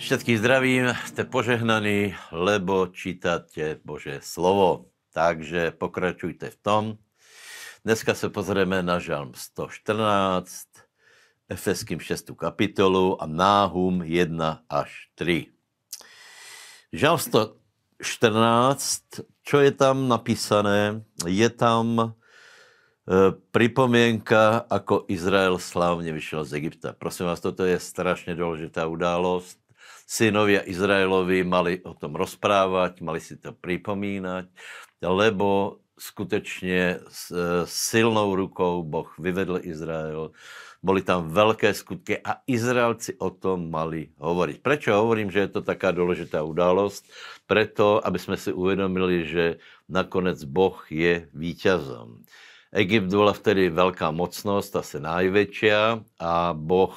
Všetkých zdravím, ste požehnaní, lebo čítate Bože slovo. Takže pokračujte v tom. Dneska se pozrieme na žalm 114, Efeským 6. kapitolu a Náhum 1 až 3. Žalm 114, čo je tam napísané? Je tam e, pripomienka, ako Izrael slávne vyšiel z Egypta. Prosím vás, toto je strašne dôležitá událost. Synovia Izraelovi mali o tom rozprávať, mali si to pripomínať, lebo skutečně s e, silnou rukou Boh vyvedl Izrael boli tam veľké skutky a Izraelci o tom mali hovoriť. Prečo hovorím, že je to taká dôležitá událosť? Preto, aby sme si uvedomili, že nakonec Boh je víťazom. Egypt bola vtedy veľká mocnosť, asi najväčšia a Boh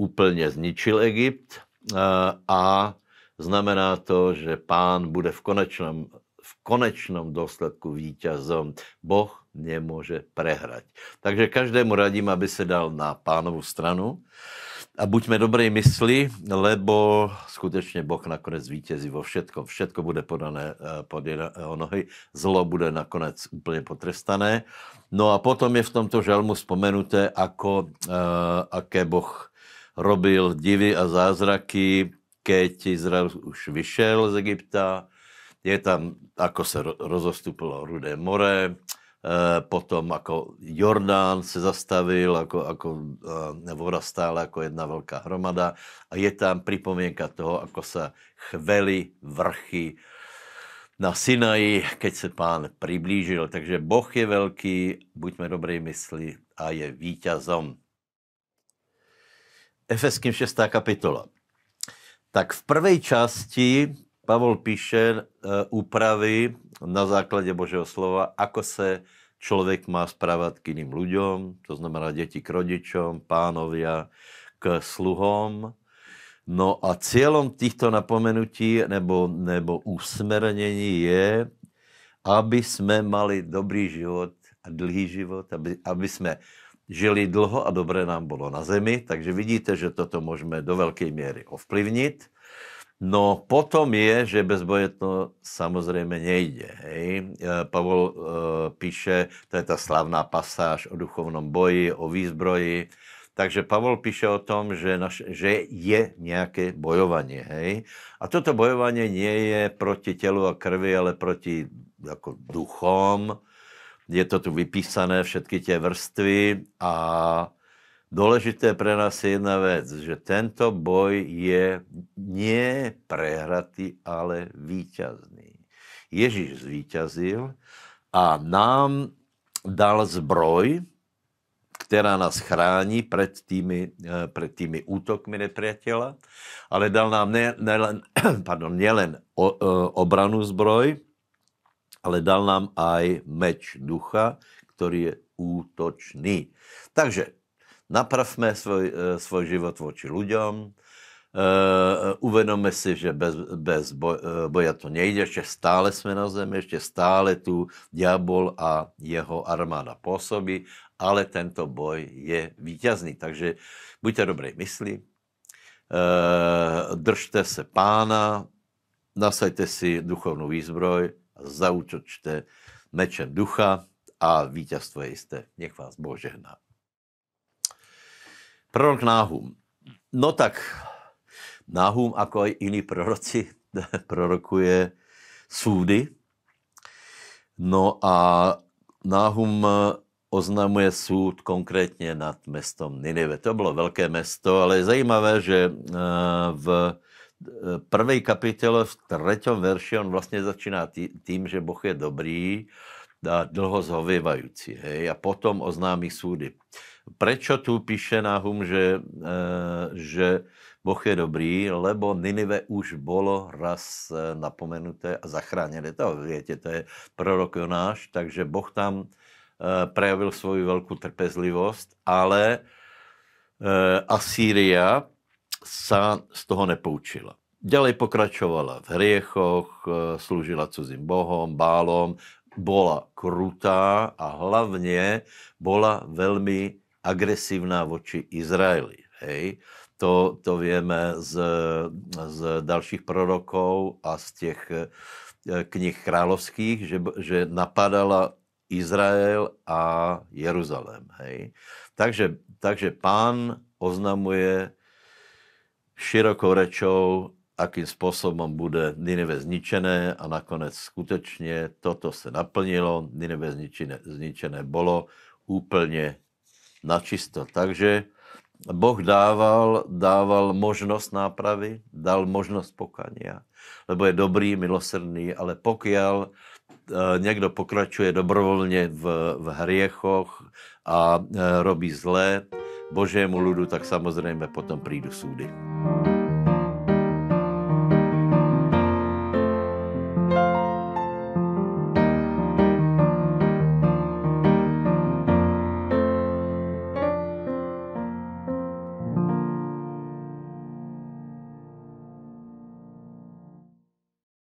úplne zničil Egypt e, a znamená to, že pán bude v konečnom, v konečnom dôsledku víťazom. Boh nemůže prehrať. Takže každému radím, aby se dal na pánovu stranu a buďme dobré mysli, lebo skutečně Boh nakonec vítězí vo všetkom. Všetko bude podané eh, pod jeho nohy, zlo bude nakonec úplně potrestané. No a potom je v tomto žalmu spomenuté, ako, uh, aké Boh robil divy a zázraky, keď Izrael už vyšel z Egypta, je tam, ako se rozostupilo Rudé more, Eh, potom jako Jordán se zastavil, jako, jako eh, voda stála jako jedna velká hromada a je tam připomínka toho, ako se chveli vrchy na Sinaji, keď se pán přiblížil. Takže Boh je velký, buďme dobré mysli a je vítězom. Efeským 6. kapitola. Tak v prvej části Pavol píše uh, úpravy na základě Božího slova, ako se člověk má správat k jiným lidem, to znamená děti k rodičům, pánovia k sluhom. No a cílem těchto napomenutí nebo, nebo usmernění je, aby jsme mali dobrý život a dlhý život, aby, aby jsme žili dlho a dobré nám bylo na zemi, takže vidíte, že toto můžeme do velké míry ovplyvnit. No potom je, že bez boje to samozřejmě nejde. Hej? E, Pavol uh, píše, to je ta slavná pasáž o duchovnom boji, o výzbroji, takže Pavol píše o tom, že, naš, že je nějaké bojování. Hej? A toto bojování nie je proti tělu a krvi, ale proti jako duchom. Je to tu vypísané, všetky tie vrstvy a Důležité pre nás je jedna věc, že tento boj je nie prehratý, ale víťazný. Ježíš zvíťazil a nám dal zbroj, která nás chrání před tými, eh, před tými útokmi nepriateľa, ale dal nám ne, o, eh, obranu zbroj, ale dal nám aj meč ducha, který je útočný. Takže napravme svoj, eh, svoj život voči ľuďom, Uh, si, že bez, bez uh, boja to nejde, ještě stále jsme na zemi, ještě stále tu diabol a jeho armáda působí, ale tento boj je vítězný. Takže buďte dobré mysli, uh, držte se pána, nasajte si duchovnou výzbroj zaučočte mečem ducha a vítězstvo je jisté. Nech vás Bože žehná. Prorok Náhum. No tak, Náhum, ako aj iní proroci, prorokuje súdy. No a Náhum oznamuje súd konkrétně nad mestom Ninive. To bylo velké mesto, ale je zajímavé, že eh, v prvej kapitole, v třetím verši, on vlastně začíná tím, že Boh je dobrý a dlho zhovývající. Hej? A potom oznámí súdy. Prečo tu píše Nahum, že, eh, že Boh je dobrý, lebo Ninive už bolo raz eh, napomenuté a zachráněné. To viete, to je prorok Jonáš, takže Boh tam eh, prejavil svoju velkou trpezlivost, ale Asýria sa z toho nepoučila. Ďalej pokračovala v hriechoch, slúžila cudzím bohom, bálom, bola krutá a hlavně bola veľmi agresívna voči Izraeli. Hej? to, to víme z, z dalších prorokov a z těch eh, knih královských, že, že napadala Izrael a Jeruzalém. Hej. Takže, takže pán oznamuje širokou rečou, akým způsobem bude Nineve zničené a nakonec skutečně toto se naplnilo, Nineve zničené, zničené bolo úplně načisto. Takže Boh dával, dával možnost nápravy, dal možnost pokania, lebo je dobrý, milosrdný, ale pokiaľ eh, někdo pokračuje dobrovolně v, v hriechoch a eh, robí zlé Božému ludu, tak samozřejmě potom přijdu súdy. Thank you.